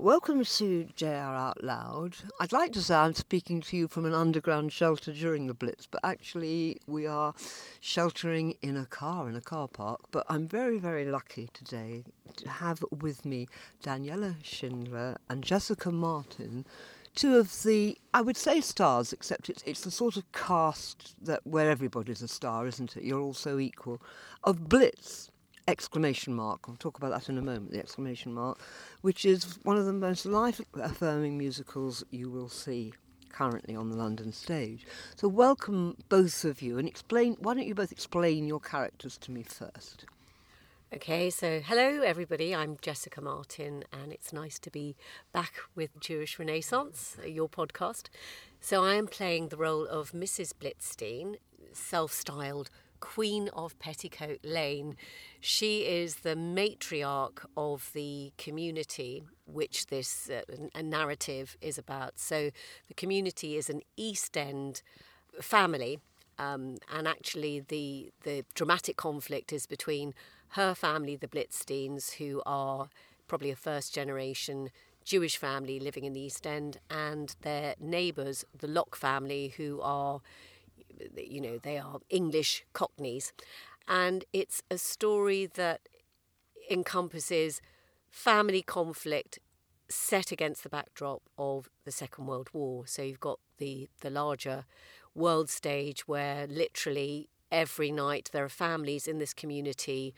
Welcome to JR Out Loud. I'd like to say I'm speaking to you from an underground shelter during the Blitz, but actually we are sheltering in a car, in a car park. But I'm very, very lucky today to have with me Daniela Schindler and Jessica Martin, two of the, I would say stars, except it's, it's the sort of cast that where everybody's a star, isn't it? You're all so equal, of Blitz exclamation mark. I'll talk about that in a moment, the exclamation mark, which is one of the most life affirming musicals you will see currently on the London stage. So, welcome both of you and explain. Why don't you both explain your characters to me first? Okay, so hello everybody. I'm Jessica Martin, and it's nice to be back with Jewish Renaissance, your podcast. So, I am playing the role of Mrs. Blitzstein, self styled Queen of Petticoat Lane. She is the matriarch of the community which this uh, narrative is about. So the community is an East End family, um, and actually the the dramatic conflict is between her family, the Blitzsteins, who are probably a first generation Jewish family living in the East End, and their neighbours, the Locke family, who are you know, they are English cockneys. And it's a story that encompasses family conflict set against the backdrop of the Second World War. So you've got the, the larger world stage where literally every night there are families in this community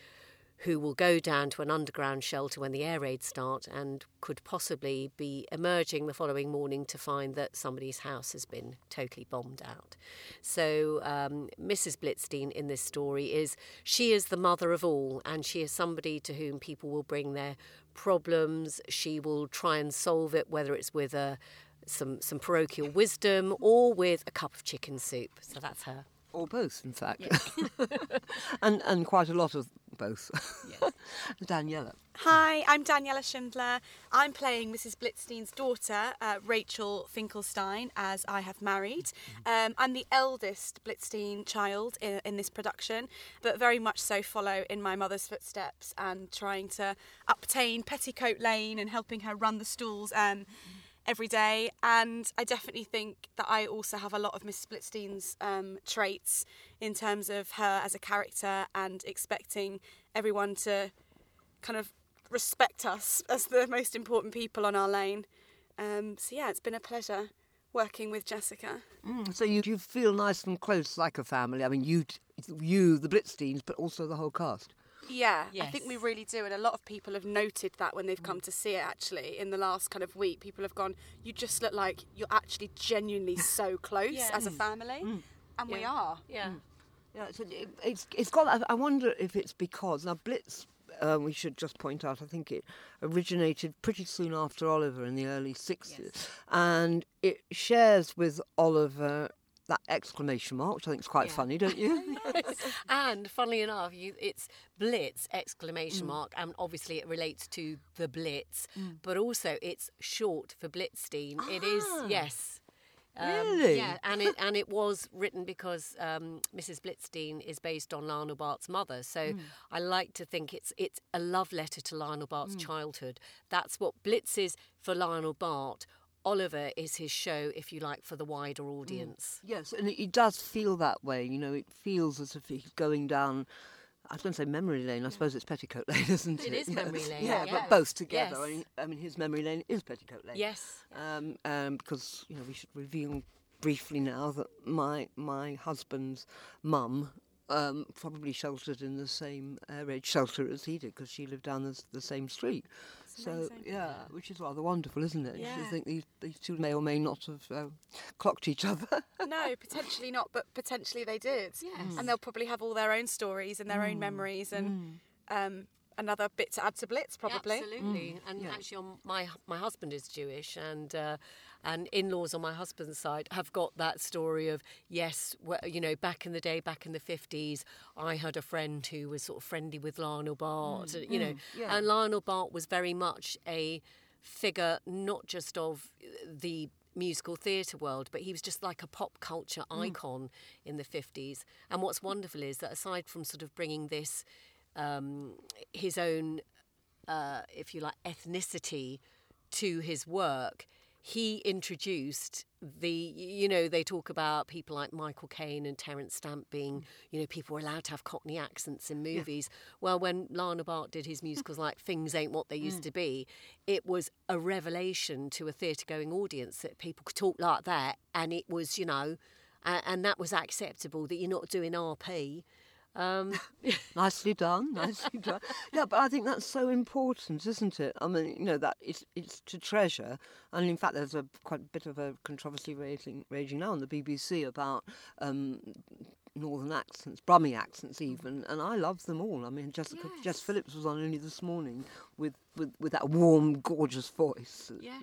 who will go down to an underground shelter when the air raids start and could possibly be emerging the following morning to find that somebody's house has been totally bombed out. So, um, Mrs. Blitzstein in this story is she is the mother of all, and she is somebody to whom people will bring their problems. She will try and solve it, whether it's with a some some parochial wisdom or with a cup of chicken soup. So that's her or both, in fact, and and quite a lot of both. Yes. Daniela. Hi, I'm Daniela Schindler. I'm playing Mrs. Blitzstein's daughter, uh, Rachel Finkelstein, as I have married. Um, I'm the eldest Blitzstein child in, in, this production, but very much so follow in my mother's footsteps and trying to obtain Petticoat Lane and helping her run the stools. Um, every day. And I definitely think that I also have a lot of Miss Blitzstein's um, traits in terms of her as a character and expecting everyone to kind of respect us as the most important people on our lane. Um, so yeah, it's been a pleasure working with Jessica. Mm, so you you feel nice and close, like a family. I mean, you you the Blitzsteins, but also the whole cast. Yeah, yes. I think we really do. And a lot of people have noted that when they've come mm. to see it actually in the last kind of week. People have gone, you just look like you're actually genuinely so close yeah. as a family. Mm. And yeah. we are. Yeah. Mm. Yeah, it's, it's, it's got. I wonder if it's because now Blitz. Uh, we should just point out. I think it originated pretty soon after Oliver in the early sixties, yes. and it shares with Oliver that exclamation mark, which I think is quite yeah. funny, don't you? and funnily enough, you, it's Blitz exclamation mm. mark, and obviously it relates to the Blitz, mm. but also it's short for Blitzstein. Ah. It is ah. yes. Um, really? Yeah, and it and it was written because um, Mrs. Blitzstein is based on Lionel Bart's mother. So mm. I like to think it's it's a love letter to Lionel Bart's mm. childhood. That's what Blitz is for Lionel Bart. Oliver is his show, if you like, for the wider mm. audience. Mm. Yes, and it, does feel that way. You know, it feels as if he's going down. I was going to say memory lane. I suppose it's Petticoat Lane, isn't it? It is memory lane. yeah, yes. but both together. Yes. I, mean, I mean, his memory lane is Petticoat Lane. Yes. Um, um, because you know, we should reveal briefly now that my my husband's mum um, probably sheltered in the same air raid shelter as he did because she lived down the, the same street. That's so amazing. yeah, which is rather wonderful, isn't it? Yeah. You think these these two may or may not have uh, clocked each other. no, potentially not, but potentially they did. Yes. And they'll probably have all their own stories and their mm. own memories and. Mm. Um, another bit to add to Blitz, probably. Yeah, absolutely. Mm. And yeah. actually, my my husband is Jewish, and uh, and in-laws on my husband's side have got that story of yes, you know, back in the day, back in the fifties, I had a friend who was sort of friendly with Lionel Bart, mm. you know, mm. yeah. and Lionel Bart was very much a figure not just of the musical theatre world, but he was just like a pop culture mm. icon mm. in the 50s. And what's wonderful is that aside from sort of bringing this, um, his own, uh, if you like, ethnicity to his work, he introduced the you know they talk about people like Michael Caine and Terence Stamp being you know people were allowed to have Cockney accents in movies. Yeah. Well, when Lionel Bart did his musicals like Things Ain't What They Used mm. to Be, it was a revelation to a theatre going audience that people could talk like that, and it was you know, and, and that was acceptable that you're not doing RP. Um, nicely done, nicely done. Yeah, but I think that's so important, isn't it? I mean, you know, that it's it's to treasure. And in fact, there's a quite a bit of a controversy raging, raging now on the BBC about um, northern accents, Brummie accents even, and I love them all. I mean, Jessica yes. Jess Phillips was on only this morning with, with, with that warm, gorgeous voice. Yes.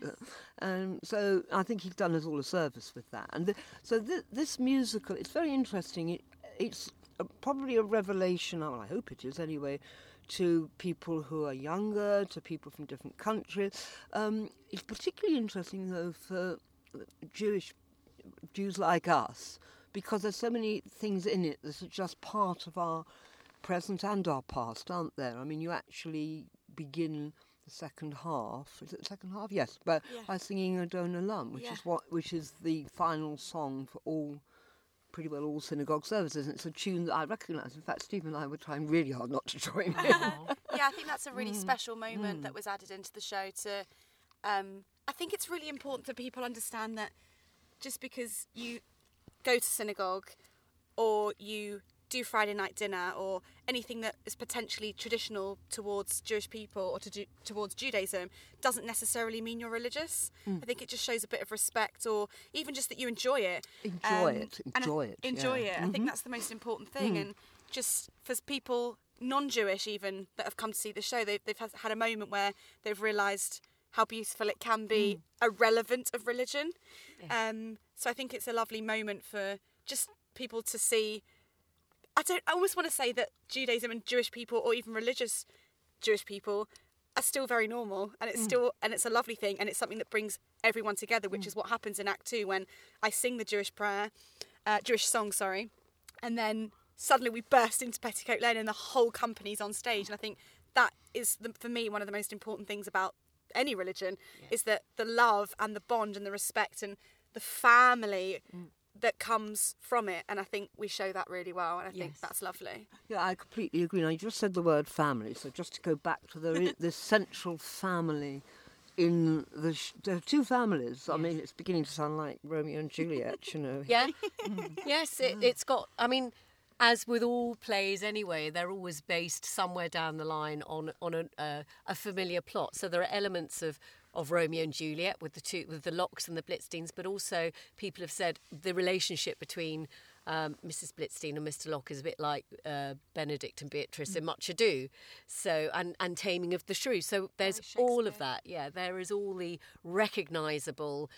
And so I think he's done us all a service with that. And the, so th- this musical, it's very interesting. It, it's a, probably a revelation, well, I hope it is anyway, to people who are younger, to people from different countries. Um, it's particularly interesting, though, for Jewish Jews like us, because there's so many things in it that are just part of our present and our past, aren't there? I mean, you actually begin the second half. Is it the second half? Yes, but yeah. by singing Adon Olam, which yeah. is what, which is the final song for all pretty well all synagogue services, and it's a tune that I recognise. In fact, Steve and I were trying really hard not to join in. yeah, I think that's a really mm. special moment mm. that was added into the show. To, um, I think it's really important that people understand that just because you go to synagogue or you do Friday night dinner or anything that is potentially traditional towards Jewish people or to do, towards Judaism doesn't necessarily mean you're religious. Mm. I think it just shows a bit of respect or even just that you enjoy it. Enjoy um, it. Enjoy it. Enjoy yeah. it. Mm-hmm. I think that's the most important thing. Mm. And just for people non-Jewish even that have come to see the show, they've, they've had a moment where they've realised how beautiful it can be mm. irrelevant of religion. Yeah. Um, so I think it's a lovely moment for just people to see I don't. I almost want to say that Judaism and Jewish people, or even religious Jewish people, are still very normal, and it's mm. still and it's a lovely thing, and it's something that brings everyone together, which mm. is what happens in Act Two when I sing the Jewish prayer, uh, Jewish song, sorry, and then suddenly we burst into Petticoat Lane, and the whole company's on stage, and I think that is the, for me one of the most important things about any religion yeah. is that the love and the bond and the respect and the family mm that comes from it and I think we show that really well and I think that's lovely. Yeah, I completely agree. Now you just said the word family, so just to go back to the the central family in the sh- are two families. Yes. I mean, it's beginning to sound like Romeo and Juliet, you know. Yeah. yes, it, it's got. I mean, as with all plays anyway, they're always based somewhere down the line on on a, uh, a familiar plot. So there are elements of of Romeo and Juliet with the two with the Locks and the Blitzsteins, but also people have said the relationship between um, Mrs. Blitzstein and Mr. Locke is a bit like uh, Benedict and Beatrice mm. in Much Ado. So and and Taming of the Shrew. So there's all of that. Yeah, there is all the recognisable,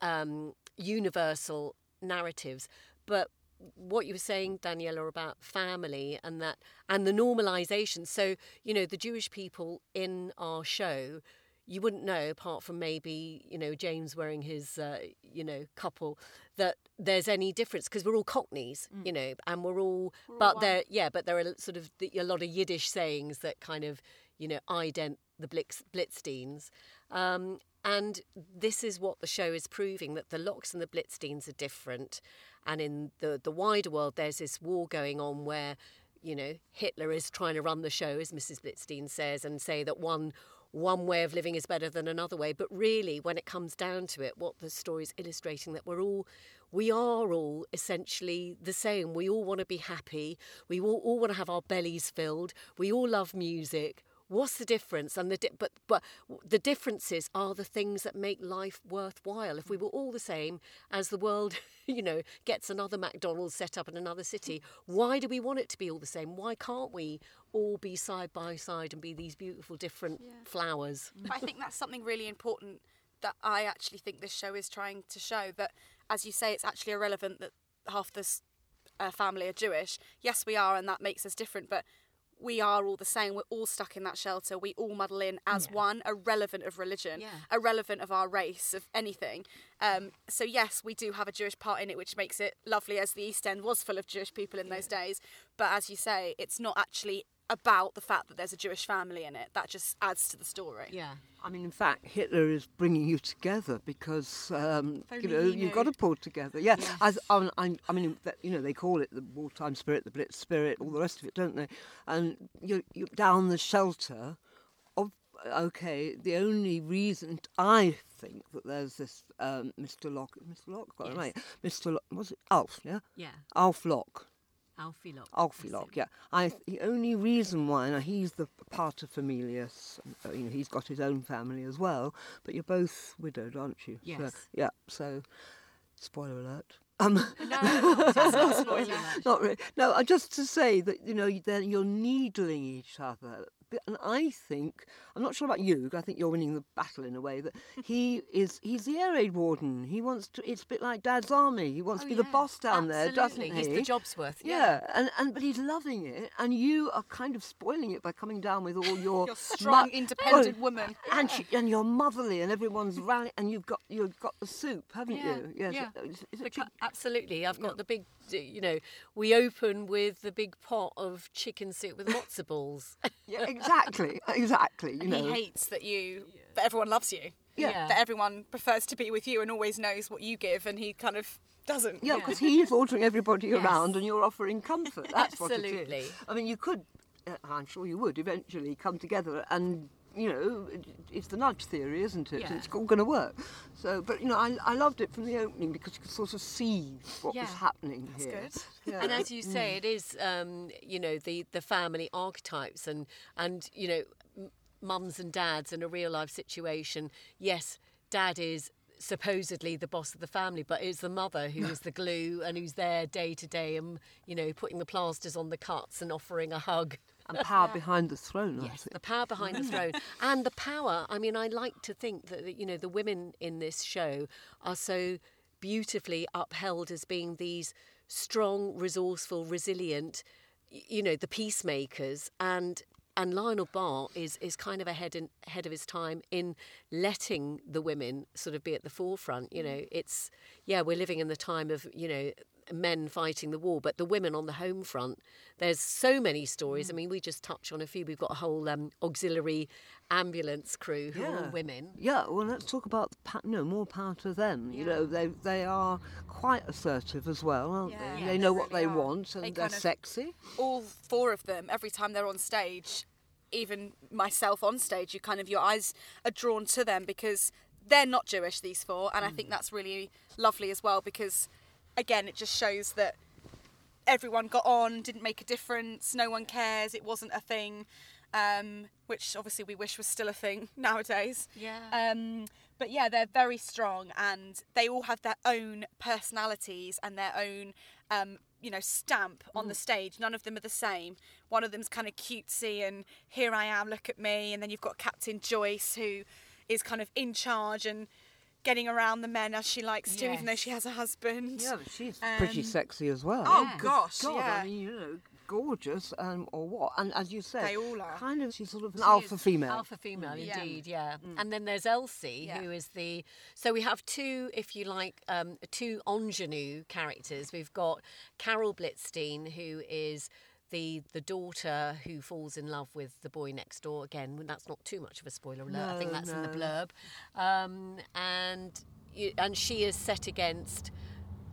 um, universal narratives, but what you were saying, Daniela, about family and that and the normalization. So, you know, the Jewish people in our show you wouldn't know, apart from maybe you know James wearing his uh, you know kippah, that there's any difference because we're all Cockneys, mm. you know, and we're all. We're but all there, yeah, but there are sort of a lot of Yiddish sayings that kind of you know ident the Blitz, Blitzsteins. Um, and this is what the show is proving that the Locks and the Blitzsteins are different. And in the, the wider world, there's this war going on where, you know, Hitler is trying to run the show, as Mrs. Blitzstein says, and say that one one way of living is better than another way. But really, when it comes down to it, what the story is illustrating that we're all, we are all essentially the same. We all want to be happy. We all, all want to have our bellies filled. We all love music. What's the difference? And the di- but but the differences are the things that make life worthwhile. If we were all the same as the world, you know, gets another McDonald's set up in another city, why do we want it to be all the same? Why can't we all be side by side and be these beautiful different yeah. flowers? But I think that's something really important that I actually think this show is trying to show that, as you say, it's actually irrelevant that half this uh, family are Jewish. Yes, we are, and that makes us different. But we are all the same. We're all stuck in that shelter. We all muddle in as yeah. one, irrelevant of religion, yeah. irrelevant of our race, of anything. Um, so yes, we do have a Jewish part in it, which makes it lovely, as the East End was full of Jewish people in yeah. those days. But as you say, it's not actually about the fact that there's a Jewish family in it. That just adds to the story. Yeah. I mean, in fact, Hitler is bringing you together because um, you know you've got to pull together. Yeah, as I, I, I mean, you know, they call it the wartime spirit, the Blitz spirit, all the rest of it, don't they? And you're, you're down the shelter. Of okay, the only reason I think that there's this um, Mr. Locke, Mr. Locke, got it Yes. right? Mr. Locke, was it Alf? Yeah, Yeah. Alf Locke. Alfie Locke, yeah. I, the only reason why, now he's the pater familias, uh, you know, he's got his own family as well, but you're both widowed, aren't you? So, Yes. yeah, so, spoiler alert. Um, No, not really. No, uh, just to say that, you know, then you're needling each other. And I think, I'm not sure about you, I think you're winning the battle in a way, that he is, he's the air raid warden. He wants to, it's a bit like Dad's army. He wants oh, to be the boss down there, doesn't he? Oh, He's the Jobsworth. Yeah, and, and but he's loving it, and you are kind of spoiling it by coming down with all your You're strong, mu- independent well, woman. and she, and you're motherly, and everyone's rallying, and you've got you've got the soup, haven't Yeah, you? Yes. yeah. Uh, is, is it Absolutely. I've got the big, uh, you know, we open with the big pot of chicken soup with matzo balls. yeah, exactly, exactly. You And know, he hates that you, that everyone loves you. Yeah. That everyone prefers to be with you and always knows what you give, and he kind of doesn't. yeah, because he's ordering everybody Yes. around, and you're offering comfort. That's what it Absolutely. I mean, you could, uh, I'm sure you would, eventually come together and. You know, it's the nudge theory, isn't it? Yeah. It's all going to work. So, but you know, I, I loved it from the opening because you could sort of see what was happening That's here. good. Yeah. And as you say, it is, um, you know, the, the family archetypes and, and you know, mums and dads in a real life situation. Yes, dad is supposedly the boss of the family, but it's the mother who is the glue and who's there day to day and, you know, putting the plasters on the cuts and offering a hug. And power behind the throne. I Yes, think. the power behind the mm. throne and the power. I mean, I like to think that you know the women in this show are so beautifully upheld as being these strong, resourceful, resilient. You know, the peacemakers and. And Lionel Bart is, is kind of ahead in, ahead of his time in letting the women sort of be at the forefront. You mm. know, it's yeah, we're living in the time of you know men fighting the war, but the women on the home front. There's so many stories. I mean, we just touch on a few. We've got a whole um, auxiliary ambulance crew who are all women. Yeah, well, let's talk about pa- no more power to them. You know, they they are quite assertive as well, aren't Yeah, they? yeah, they they know what really they are. want and They they are kind of- sexy. all four of them, every time they're on stage, even myself on stage, you kind of your eyes are drawn to them because they're not Jewish, these four, and I think that's really lovely as well because, again, it just shows that everyone got on, didn't make a difference, no one cares, it wasn't a thing, um, which obviously we wish was still a thing nowadays. Yeah. Um, but yeah, they're very strong and they all have their own personalities and their own, um, you know, stamp on the stage. None of them are the same. One of them's kind of cutesy and here I am, look at me. And then you've got Captain Joyce who is kind of in charge and getting around the men as she likes to, even though she has a husband. Yeah, but she's pretty Um, sexy as well. Oh Yes. gosh, God, yeah. I mean, you know, gorgeous, um, or what? And as you said, They all are. kind of, she's sort of an alpha female. Alpha female, Yeah. indeed, yeah. And then there's Elsie, Yeah. who is the. So we have two, if you like, um, two ingenue characters. We've got Carol Blitzstein, who is the the daughter who falls in love with the boy next door. Again, that's not too much of a spoiler alert. I think No, that's in the blurb. Um, and and she is set against.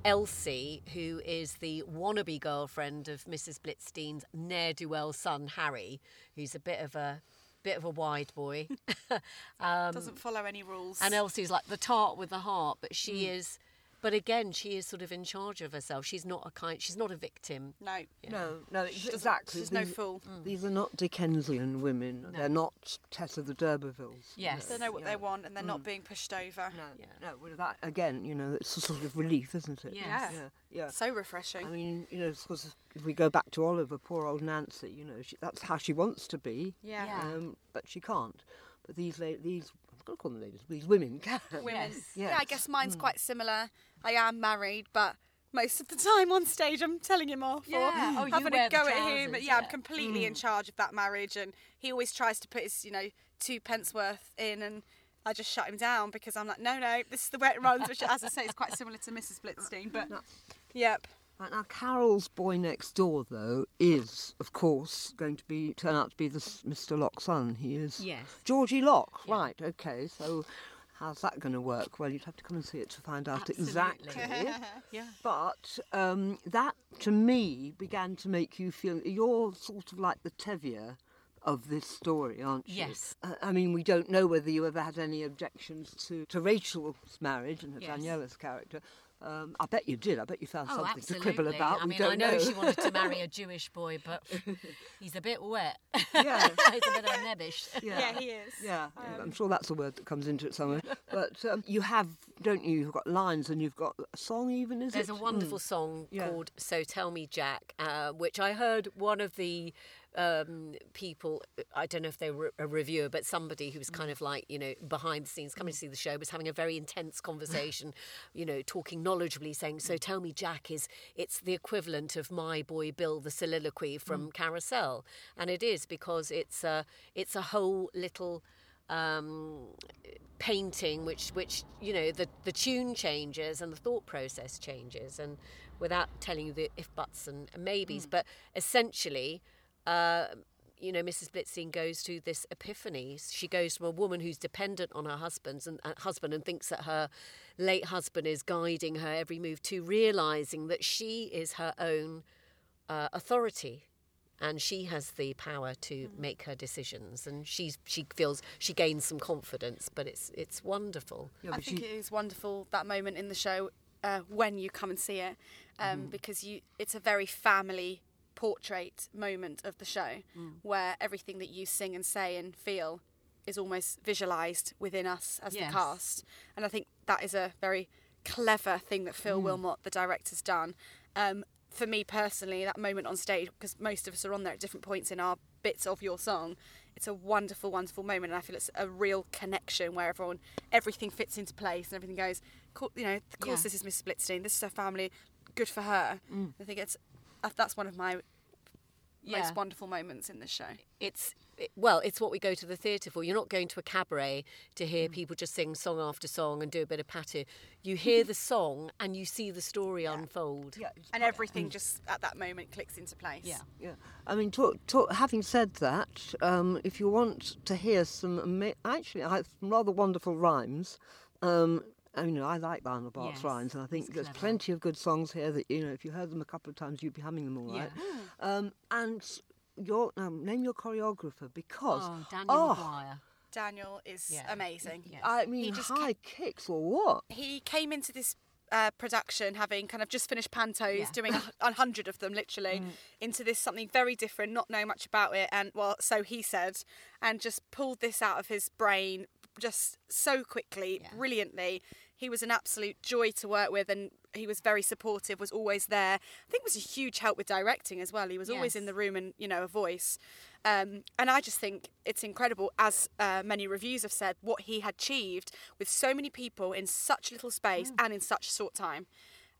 Elsie, who is the wannabe girlfriend of Mrs. Blitzstein's ne'er do well son Harry, who's a bit of a bit of a wide boy, Doesn't follow any rules. and Elsie's like the tart with the heart, but she Mm. is. But again, she is sort of in charge of herself. She's not a kind. She's not a victim. no. No, no, She doesn't- exactly. She's no These- fool. These are not Dickensian women. They're not Tess of the D'Urbervilles. Yes. They know what Yeah. they want and they're not being pushed over. No, Yeah. no. Well, that again, you know, it's a sort of relief, isn't it? Yes. Yeah. Yeah, yeah. So refreshing. I mean, you know, because if we go back to Oliver, poor old Nancy, you know, she, that's how she wants to be. Yeah. Yeah. Um, but she can't. But these la- these I'm going to call them ladies. These women can. women. Yes. Yeah, I guess mine's mm. quite similar. I am married, but most of the time on stage I'm telling him off Yeah. or Oh, having wear a the go at him. But trousers, yeah, I'm yeah. completely in mm. charge of that marriage, and he always tries to put his, you know, two pence worth in, and I just shut him down because I'm like, no, no, this is the way it runs. Which, as I say, is quite similar to Mrs. Blitzstein. But yep, Right now, Carol's boy next door, though, is of course going to be turn out to be this Mr. Locke's son. He is Yes. Georgie Locke. Yeah. Right. Okay. So, how's that going to work? Well, you'd have to come and see it to find out Absolutely. exactly. yeah. But um, that, to me, began to make you feel you're sort of like the Tevye of this story, aren't you? Yes. Uh, I mean, we don't know whether you ever had any objections to, to Rachel's marriage and Yes. Daniela's character. Um, I bet you did. I bet you found Oh, something absolutely. to quibble about. I we mean, don't I know, she wanted to marry a Jewish boy, but he's a bit wet. Yeah. he's a bit of a nebbish. Yeah, he is. Yeah, Um, I'm sure that's a word that comes into it somewhere. but um, you have, don't you? You've got lines and you've got a song, even is There's it? a wonderful song Yeah. called "So Tell Me, Jack," uh, which I heard one of the um, people. I don't know if they were a reviewer, but somebody who was kind of like you know behind the scenes, coming to see the show, was having a very intense conversation. you know, talking knowledgeably, saying, "So tell me, Jack is it's the equivalent of My Boy Bill, the soliloquy from Carousel," and it is because it's a it's a whole little um, painting which which you know the the tune changes and the thought process changes and without telling you the if buts and, and maybes but essentially uh, you know Mrs Blitzstein goes to this epiphany. She goes from a woman who's dependent on her husband's and uh, husband and thinks that her late husband is guiding her every move to realizing that she is her own uh, authority. And she has the power to make her decisions. And she's she feels she gains some confidence but it's it's wonderful. Yeah, I think she- it is wonderful that moment in the show uh, when you come and see it, um, because you it's a very family portrait moment of the show mm. where everything that you sing and say and feel is almost visualized within us as Yes. the cast, and I think that is a very clever thing that Phil mm. Willmott, the director's done. Um, for me personally, that moment on stage, because most of us are on there at different points in our bits of your song, it's a wonderful, wonderful moment, and I feel it's a real connection where everyone, everything fits into place and everything goes. You know, of course, Yeah. this is Miss Blitzstein. This is her family. Good for her. Mm. I think it's that's one of my Yeah. most wonderful moments in this show. it's it, well it's what we go to the theatre for you're not going to a cabaret to hear people just sing song after song and do a bit of patter you hear the song and you see the story unfold Yeah, And everything just at that moment clicks into place. Yeah. Yeah, I mean, talk, talk, having said that, um, if you want to hear some actually I have some rather wonderful rhymes, um, I mean, I like Lionel Bart's Yes, rhymes, and I think there's clever. plenty of good songs here that you know, if you heard them a couple of times, you'd be humming them all right. Um, and your um, name your choreographer because oh daniel oh, Maguire. Daniel is Yeah. amazing. Yeah. I mean, he just high kicks or what? he came into this uh, production having kind of just finished pantos, Yeah. doing a, a hundred of them literally, into this something very different, not knowing much about it, and well, so he said, and just pulled this out of his brain just so quickly, Yeah. brilliantly. He was an absolute joy to work with, and he was very supportive. Was always there. I think was a huge help with directing as well. He was always in the room and you know a voice. Um, and I just think it's incredible, as uh, many reviews have said, what he had achieved with so many people in such little space and in such short time.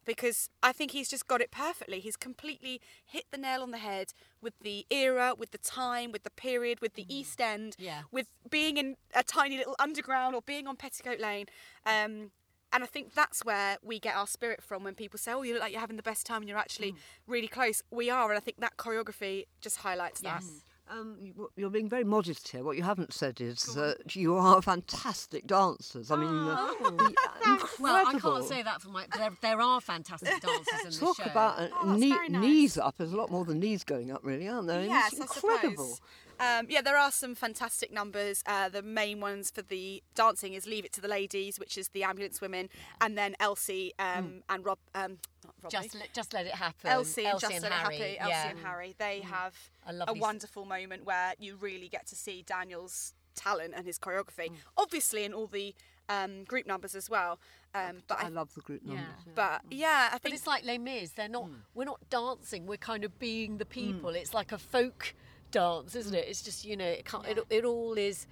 Because I think he's just got it perfectly. He's completely hit the nail on the head with the era, with the time, with the period, with the East End, Yeah. with being in a tiny little underground or being on Petticoat Lane. Um, and I think that's where we get our spirit from when people say, "Oh, you look like you're having the best time," and you're actually really close. We are, and I think that choreography just highlights that. Um, you- you're being very modest here. What you haven't said is that you are fantastic dancers. I mean, uh, incredible. well i can't say that for my there, there are fantastic dancers in the Talk show about uh, Oh, knee, nice. knees up. There's a lot more than knees going up, really, aren't there? Yes, it's I incredible. Suppose. Um, yeah, there are some fantastic numbers. Uh, the main ones for the dancing is "Leave It to the Ladies," which is the ambulance women, and then Elsie um, and Rob. Um, not just let, just let it happen Elsie and Just and Let harry Happy. Elsie yeah. and Harry. They have A a, lovely s- wonderful moment where you really get to see Daniel's talent and his choreography. Obviously, in all the um, group numbers as well. Um, but I I, love the group Yeah. numbers. but yeah, I But think it's like Les Mis. They're not. Hmm. We're not dancing. We're kind of being the people. It's like a folk dance, isn't it? It's just you know, it, can't, it, it all is.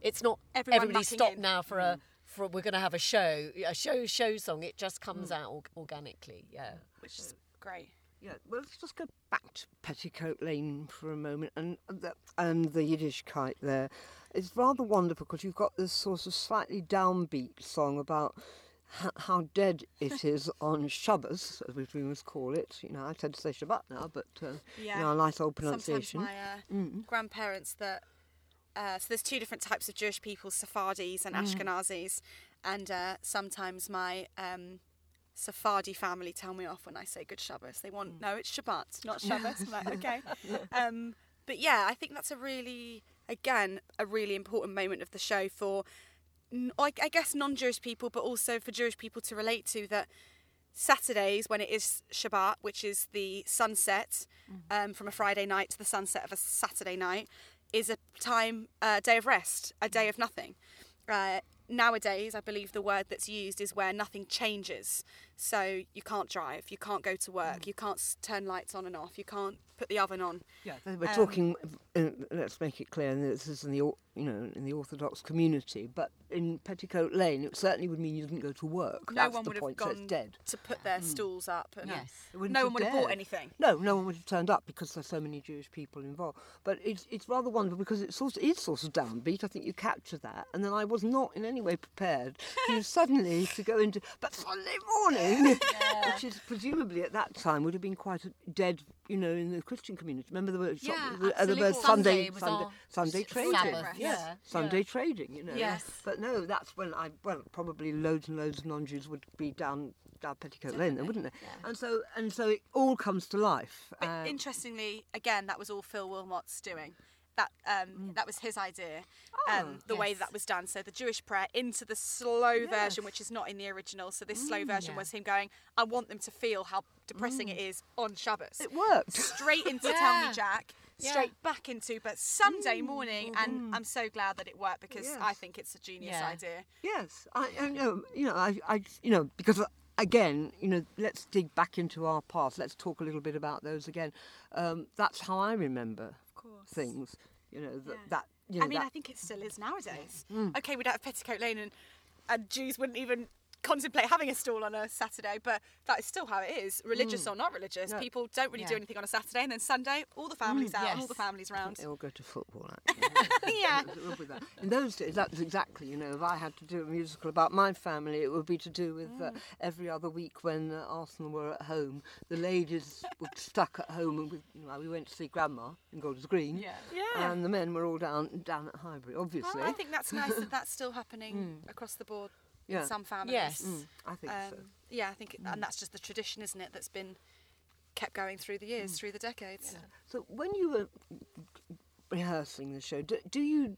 It's not Everyone everybody stop in. now for a. Mm. For we're going to have a show, a show show song. It just comes mm. out org- organically. Yeah. which is great. Yeah, well, let's just go back to Petticoat Lane for a moment and the, and the Yiddishkeit there. It's rather wonderful because you've got this sort of slightly downbeat song about h- how dead it is on Shabbos, as we must call it. You know, I tend to say Shabbat now, but uh, Yeah. you know, a nice old Sometimes pronunciation. my uh, grandparents that uh, so there's two different types of Jewish people, Sephardis and Ashkenazis, and uh, sometimes my um, Sephardi family tell me off when I say Good Shabbos. They want no, it's Shabbat, not Shabbos. I'm like, okay. Um, but yeah, I think that's a really, again, a really important moment of the show for, I I guess, non-Jewish people, but also for Jewish people to relate to that. Saturdays, when it is Shabbat, which is the sunset um, from a Friday night to the sunset of a Saturday night, is a time, a day of rest, a day of nothing. Uh, nowadays, I believe the word that's used is where nothing changes. So you can't drive, you can't go to work, you can't s- turn lights on and off, you can't put the oven on. Yeah, we're Um, talking. Uh, let's make it clear, and this is in the you know in the Orthodox community, but in Petticoat Lane, it certainly would mean you didn't go to work. No That's one the would have gone to put their stools up. And Yes. No one would have bought anything. No, no one would have turned up because there's so many Jewish people involved. But it's it's rather wonderful because it's sort of, it's sort of downbeat. I think you capture that, and then I was not in any way prepared to suddenly to go into. But Sunday morning, which is presumably at that time would have been quite a dead, you know, in the Christian community. Remember the word Yeah, the, the word Sunday Sunday Sunday, trading. Sabbath, Yes, yeah, Sunday yeah. trading. You know. Yes. But no, that's when I well probably loads and loads of non-Jews would be down down Petticoat Lane, then, wouldn't they? And so and so it all comes to life. But Uh, interestingly, again, that was all Phil Willmott's doing. That um, that was his idea. Oh, Um, the way that was done. So the Jewish prayer into the slow version, which is not in the original. So this slow version Yeah. was him going, "I want them to feel how depressing it is on Shabbos." it worked. Straight into Tell Me Jack. Yeah. Straight back into, but Sunday morning, and I'm so glad that it worked because I think it's a genius Yeah. idea. Yes, I, I know. You know, I, I, you know, because again, you know, let's dig back into our past. Let's talk a little bit about those again. Um, that's how I remember course. things. You know, that, Yeah. that you know, I mean, that, Mm. I think it still is nowadays. Okay, we'd have Petticoat Lane and, and Jews wouldn't even contemplate having a stall on a Saturday, but that is still how it is, religious or not religious. Mm. No. People don't really do anything on a Saturday, and then Sunday, all the families out and all the families round. they all go to football. Actually. yeah. It would be that. In those days, that was exactly, you know, if I had to do a musical about my family, it would be to do with uh, every other week when uh, Arsenal were at home. The ladies were stuck at home, and we, you know, we went to see Grandma in Golders Green. Yeah. Yeah. And the men were all down down at Highbury, obviously. Well, I think that's nice that that's still happening across the board Yeah. in some families. Yes. Mm, I think Um, so. Yeah, I think, and that's just the tradition, isn't it, that's been kept going through the years, through the decades. So when you were rehearsing the show, do, do you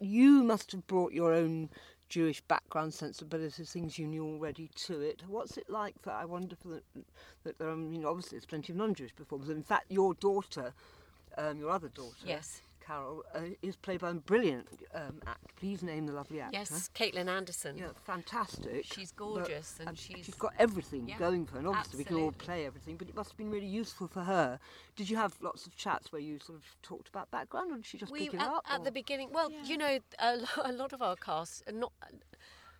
you must have brought your own Jewish background, sensibilities, things you knew already to it. What's it like for? I wonder for the, that there I mean, obviously there's plenty of non-Jewish performers. In fact, your daughter, um, your other daughter, Yes. Carol, uh, is played by a brilliant um, actor. Please name the lovely actor. Yes, Caitlin Anderson. Yeah, fantastic. She's but- gorgeous and uh, she's- she's got everything Yeah, going for her. And obviously, we can all play everything, but it must have been really useful for her. Did you have lots of chats where you sort of talked about background, or did she just we pick it at, up? at or- the beginning. Well, you know, a, a lot of our cast are not.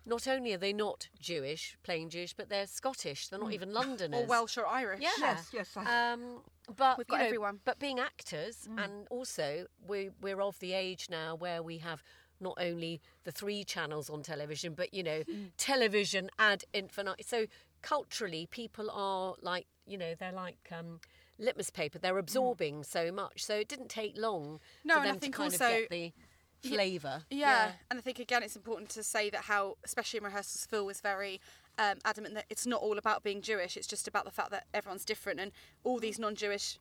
Not only are they not Jewish, playing Jewish, but they're Scottish. They're not even Londoners. Or Welsh or Irish. Yeah. Yes, yes, I- Um, but We've got know, everyone. But being actors, mm. and also we we're of the age now where we have not only the three channels on television, but you know, mm. television ad infinitum. So culturally, people are like you know they're like. Um, Litmus paper, they're mm. absorbing so much, so it didn't take long No, for and I them think to kind also- of get the flavour. Yeah. and I think again it's important to say that how, especially in rehearsals, Phil was very um, adamant that it's not all about being Jewish. It's just about the fact that everyone's different, and all these non-Jewish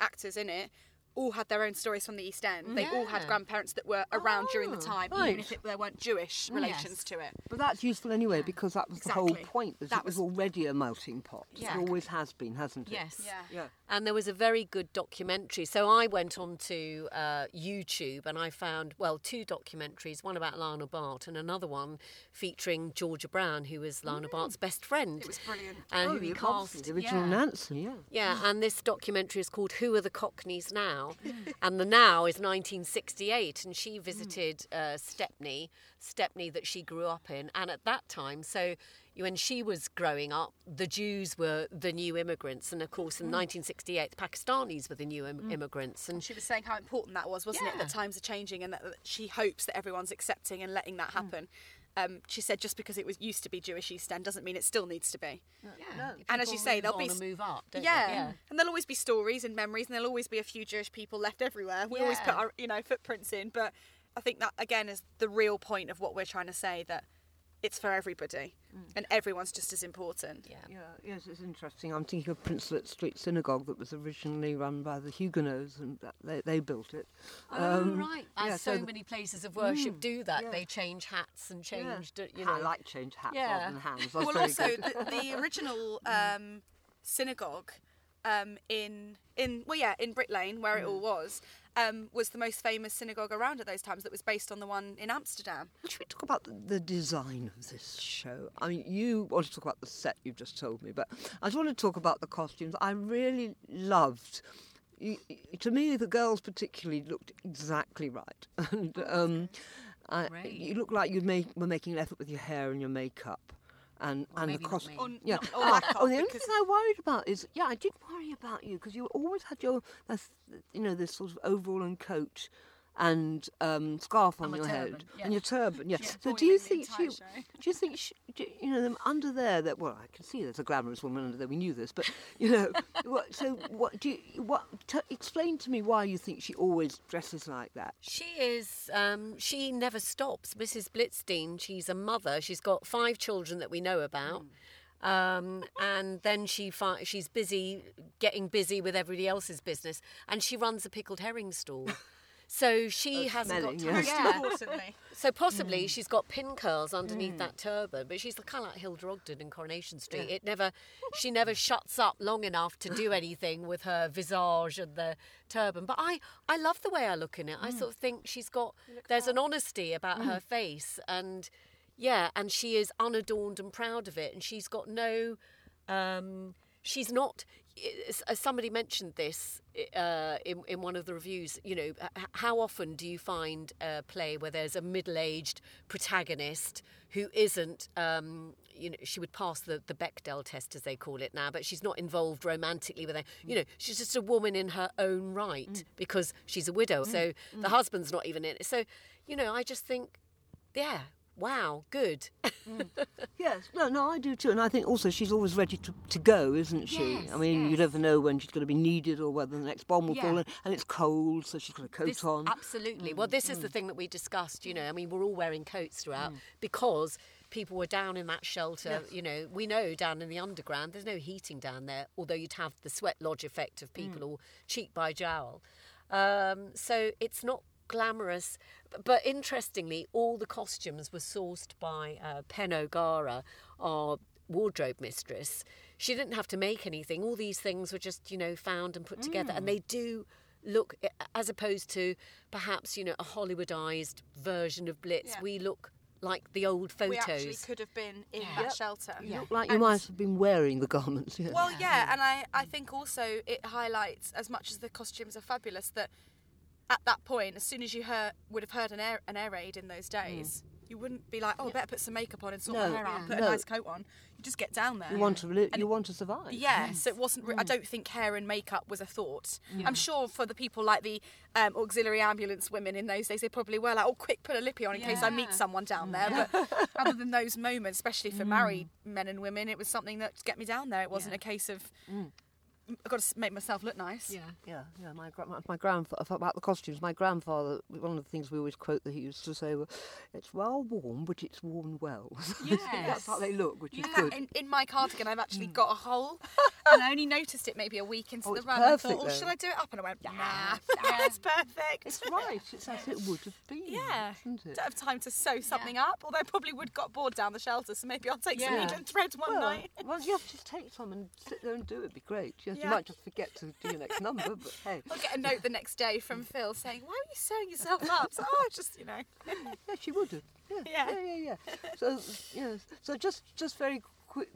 actors in it all had their own stories from the East End. They all had grandparents that were around during the Ah, time, right. even if it, there weren't Jewish relations to it. But that's useful anyway because that was the whole point. That That it was, was- already a melting pot. Yeah. It always has been, hasn't it? Yes. Yeah. And there was a very good documentary. So I went on to uh, YouTube and I found, well, two documentaries one about Lionel Bart and another one featuring Georgia Brown, who was Lionel Bart's best friend. It was brilliant. And oh, who he cast. the original yeah. Nancy, yeah. Yeah, and this documentary is called Who Are the Cockneys Now? and the now is 1968, and she visited uh, Stepney, Stepney that she grew up in. And at that time, so when she was growing up, the Jews were the new immigrants. And of course, in mm. 1968, the Pakistanis were the new Im- mm. immigrants. And She was saying how important that was, wasn't it? That times are changing and that, that she hopes that everyone's accepting and letting that mm. happen. um, she said just because it was used to be Jewish East End doesn't mean it still needs to be. Yeah. No, And as you say, there'll be move up. Don't yeah. They? yeah. and there'll always be stories and memories, and there'll always be a few Jewish people left everywhere. We always put our you know footprints in, but I think that again is the real point of what we're trying to say that it's for everybody, and everyone's just as important. Yeah. Yeah, yes, it's interesting. I'm thinking of Princelet Street Synagogue that was originally run by the Huguenots, and they, they built it. Oh Um, right, as yeah, so, so the- many places of worship do that. yeah. They change hats and change, d- you know. I like change hats Yeah. rather than hands. That's well, also the, the original um, synagogue um, in in well, yeah, in Brick Lane, where it all was, um, was the most famous synagogue around at those times. That was based on the one in Amsterdam. Should we talk about the, the design of this show? I mean, you want to talk about the set you've just told me, but I just want to talk about the costumes. I really loved. y- y- To me, the girls particularly looked exactly right, and um, I, you look like you make, were making an effort with your hair and your makeup, and Well, and maybe the not costume. Yeah. not- or Ah, oh, the only thing I worried about is, yeah, I did worry about you because you always had your, you know, this sort of overall and coat and um, scarf on And my your head turban, yeah. and your turban. Yeah. Yeah, so do you think she? Do you think she, do, you know them under there? That well, I can see there's a glamorous woman under there. We knew this, but you know, what, so what do you? What? T- explain to me why you think she always dresses like that. She is. Um, she never stops. Mrs. Blitzstein. She's a mother. She's got five children that we know about. Um, and then she fi- she's busy getting busy with everybody else's business, and she runs a pickled herring stall. So she Oh, hasn't got smelling, time. yes. Most Yeah. importantly. So possibly mm. she's got pin curls underneath mm. that turban, but she's kind of like Hilda Ogden in Coronation Street. It never, she never shuts up long enough to do anything with her visage and the turban. But I, I love the way I look in it. I mm. sort of think she's got, there's an honesty about her face, and yeah, and she is unadorned and proud of it, and she's got no, um, she's not. As- As somebody mentioned this uh, in in one of the reviews, you know, how often do you find a play where there's a middle-aged protagonist who isn't, um, you know, she would pass the the Bechdel test as they call it now, but she's not involved romantically with her. You know, she's just a woman in her own right because she's a widow, so the husband's not even in it. So, you know, I just think, yeah, wow, good. Yes, no, no, I do too, and I think also she's always ready to, to go, isn't she? Yes, I mean, you never know when she's going to be needed or whether the next bomb will Yeah. fall in, and it's cold, so she's got a coat This- on. Absolutely. Well, mm, this is the mm. thing that we discussed. You know, I mean, we're all wearing coats throughout mm. because people were down in that shelter. Yes. You know, we know down in the underground, there's no heating down there, although you'd have the sweat lodge effect of people all cheek by jowl. Um, so it's not glamorous. But, but interestingly, all the costumes were sourced by uh, Pen O'Gara, our wardrobe mistress. She didn't have to make anything. All these things were just, you know, found and put together. And they do look, as opposed to perhaps, you know, a Hollywoodized version of Blitz, Yeah. we look like the old photos. We actually could have been in Yeah. that Yep. shelter. You look like you And- might have been wearing the garments. Yeah. Well, yeah, and I, I think also it highlights as much as the costumes are fabulous that at that point, as soon as you heard, would have heard an air an air raid in those days, you wouldn't be like, oh, I better put some makeup on and sort No, my hair out, yeah. put No. a nice coat on. You just get down there. you want to. And You want to survive. Yeah, so it wasn't. Re- Mm. I don't think hair and makeup was a thought. I'm sure for the people like the um, auxiliary ambulance women in those days, they probably were like, "Oh, quick, put a lippy on in case I meet someone down there." But other than those moments, especially for married men and women, it was something that get me down there. It wasn't a case of I've got to make myself look nice. Yeah. Yeah, yeah. My gra- my, my grandfather about the costumes. My grandfather. One of the things we always quote that he used to say was, "It's well worn, but it's worn well." That's how they look, which is In, fact, good. in, in my cardigan, I've actually mm. got a hole, and I only noticed it maybe a week into Oh, the it's run. I thought, perfect oh, though. should I do it up? And I went, nah, Yeah. that's perfect. It's right. It's as it would have been. Yeah. isn't it? Don't have time to sew something up, although I probably would got bored down the shelter, so maybe I'll take some needle and thread one Well, night. well, you have to just take some and sit there and do it. It'd be great. Yes, Yeah. You might just forget to do your next number, but hey. I'll get a note the next day from Phil saying, "Why were you sewing yourself up?" So, oh, just you know. Yeah, she would have. Yeah, Yeah. yeah, yeah, yeah. So, yes. So just, just very quick.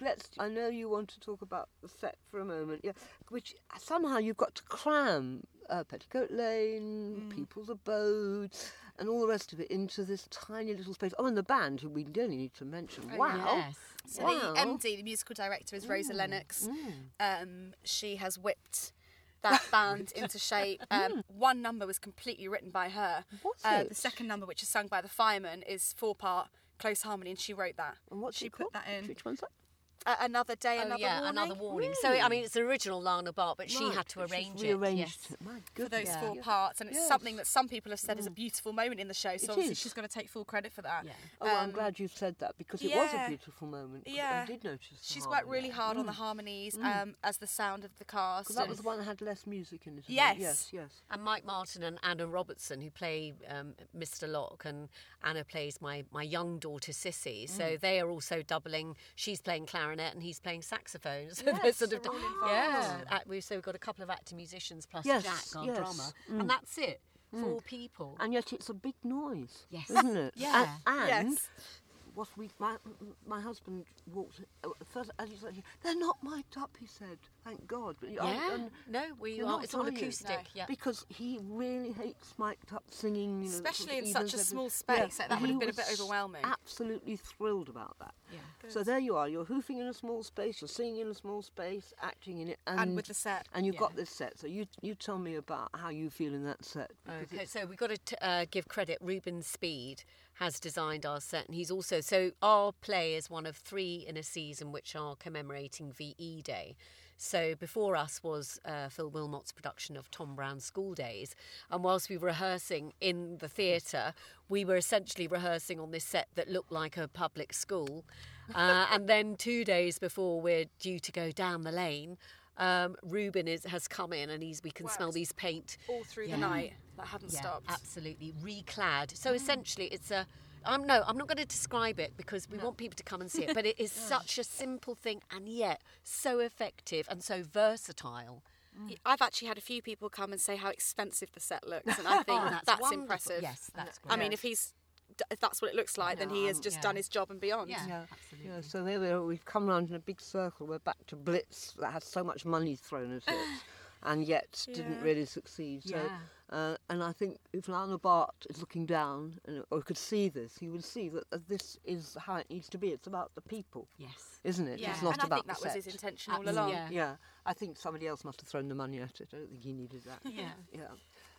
Let's. I know you want to talk about the set for a moment. Yeah, which somehow you've got to cram uh, Petticoat Lane, People's Abode, and all the rest of it into this tiny little space. Oh, and the band, who we only need to mention. wow. Yes. So Wow. the MD, the musical director, is Rosa Lennox. Um, she has whipped that band into shape. Um, one number was completely written by her. Was Uh, it? the second number, which is sung by the firemen, is four part close harmony, and she wrote that. And what's she put called? that in? Which one's that? Uh, another day, Oh, another yeah, warning. another warning. So I mean, it's the original Lionel Bart, but she Right, had to arrange it. rearranged yes. it. My for those Yeah. four Yeah. parts, and it's Yes. something that some people have said is a beautiful moment in the show. So It obviously is. she's going to take full credit for that. Yeah. Oh, I'm Um, glad you said that because it was a beautiful moment. Yeah. I did notice. the She's worked really harmony. hard on the harmonies Mm. um, as the sound of the cast. 'Cause that was the one that had less music in it. isn't it? Yes. Yes. Yes. And Mike Martin and Anna Robertson, who play um, Mr. Locke, and Anna plays my, my young daughter Sissy. So they are also doubling. She's playing clarinet and he's playing saxophone. So they're sort of they're all involved. yeah. We've so we've got a couple of actor musicians plus Yes, Jack, our yes. drummer, Mm. and that's it. Four people. And yet it's a big noise. Yes. Isn't it? Yeah. A- And, Yes. What we my my husband walked uh, first as he said they're not mic'd up. He said, "Thank God." But Yeah. and No, we are. not, It's all acoustic. No. Yeah. Because he really hates mic'd up singing, you know, Especially in such a everything. small space, like, that would have been a bit overwhelming. Absolutely thrilled about that. Yeah. So there you are. You're hoofing in a small space. You're singing in a small space, acting in it, and, And with the set, And you've yeah. got this set. So you you tell me about how you feel in that set. Okay, so we've got to t- uh, give credit. Reuben Speed has designed our set, and he's also so our play is one of three in a season which are commemorating VE Day. So before us was uh, Phil Willmott's production of Tom Brown's School Days, and whilst we were rehearsing in the theatre, we were essentially rehearsing on this set that looked like a public school. Uh, and then two days before we're due to go down the lane. Um, Reuben is, has come in and he's we can smell these paint all through Yeah. the night, that hadn't stopped. Absolutely, reclad. So essentially, it's a. I'm no, I'm not going to describe it because we want people to come and see it. But it is such a simple thing, and yet so effective and so versatile. I've actually had a few people come and say how expensive the set looks, and I think Oh, that's, that's impressive. Yes, that's great. I mean, if he's if that's what it looks like, then he has just yeah. done his job and beyond. Yeah. Yeah, absolutely. yeah. So there we are. We've come round in a big circle. We're back to Blitz that had so much money thrown at it, and yet didn't really succeed. So, Yeah. uh, and I think if Lionel Bart is looking down and or could see this, he would see that uh, this is how it needs to be. It's about the people, Yes. isn't it? Yeah, It's not and I about think that the was his intention all along. yeah. Yeah, I think somebody else must have thrown the money at it. I don't think he needed that. Yeah. Yeah.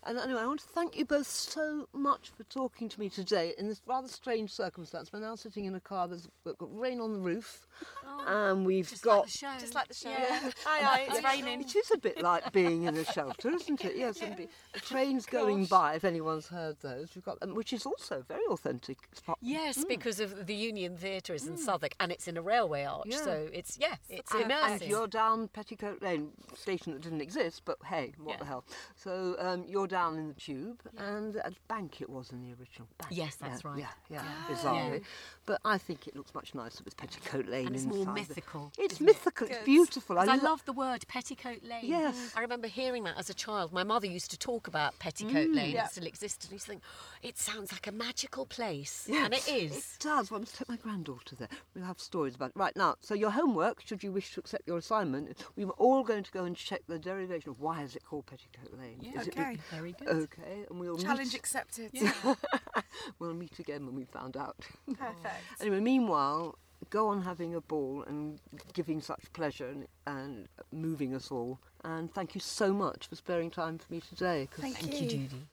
And anyway, I want to thank you both so much for talking to me today in this rather strange circumstance. We're now sitting in a car. There's we've got rain on the roof, oh, and we've Oh, Just got. like the show. Just like the show. Yeah. Aye, aye, it's raining. It is a bit like being in a shelter, isn't it? Yes, and the trains going by. If anyone's heard those, we've got them, which is also very authentic. It's not- Yes, mm. because of the Union Theatre is in mm. Southwark and it's in a railway arch, Yeah. so it's yeah, it's and, and you're down Petticoat Lane station that didn't exist, but hey, what Yeah. the hell? So um, you're down in the tube, and a bank it was in the original. Bank. Yes, that's yeah, right. Yeah, yeah, ah. bizarrely. But I think it looks much nicer with Petticoat Lane And it's more mythical, It's isn't it? mythical. It's beautiful. I lo- love the word petticoat lane. Yes. I remember hearing that as a child. My mother used to talk about petticoat mm. lane. Yeah. It still existed. I used to think, it sounds like a magical place. Yeah, And it is. It does. Well, I must take my granddaughter there. We'll have stories about it. Right now, so your homework, should you wish to accept your assignment, we were all going to go and check the derivation of why is it called Petticoat Lane. Yeah, Is it okay. be- Very good. Okay, and we'll Challenge meet, accepted. we'll meet again when we found out. Perfect. anyway, meanwhile, go on having a ball and giving such pleasure and, and moving us all. And thank you so much for sparing time for me today. Thank Thank you, you. Judy.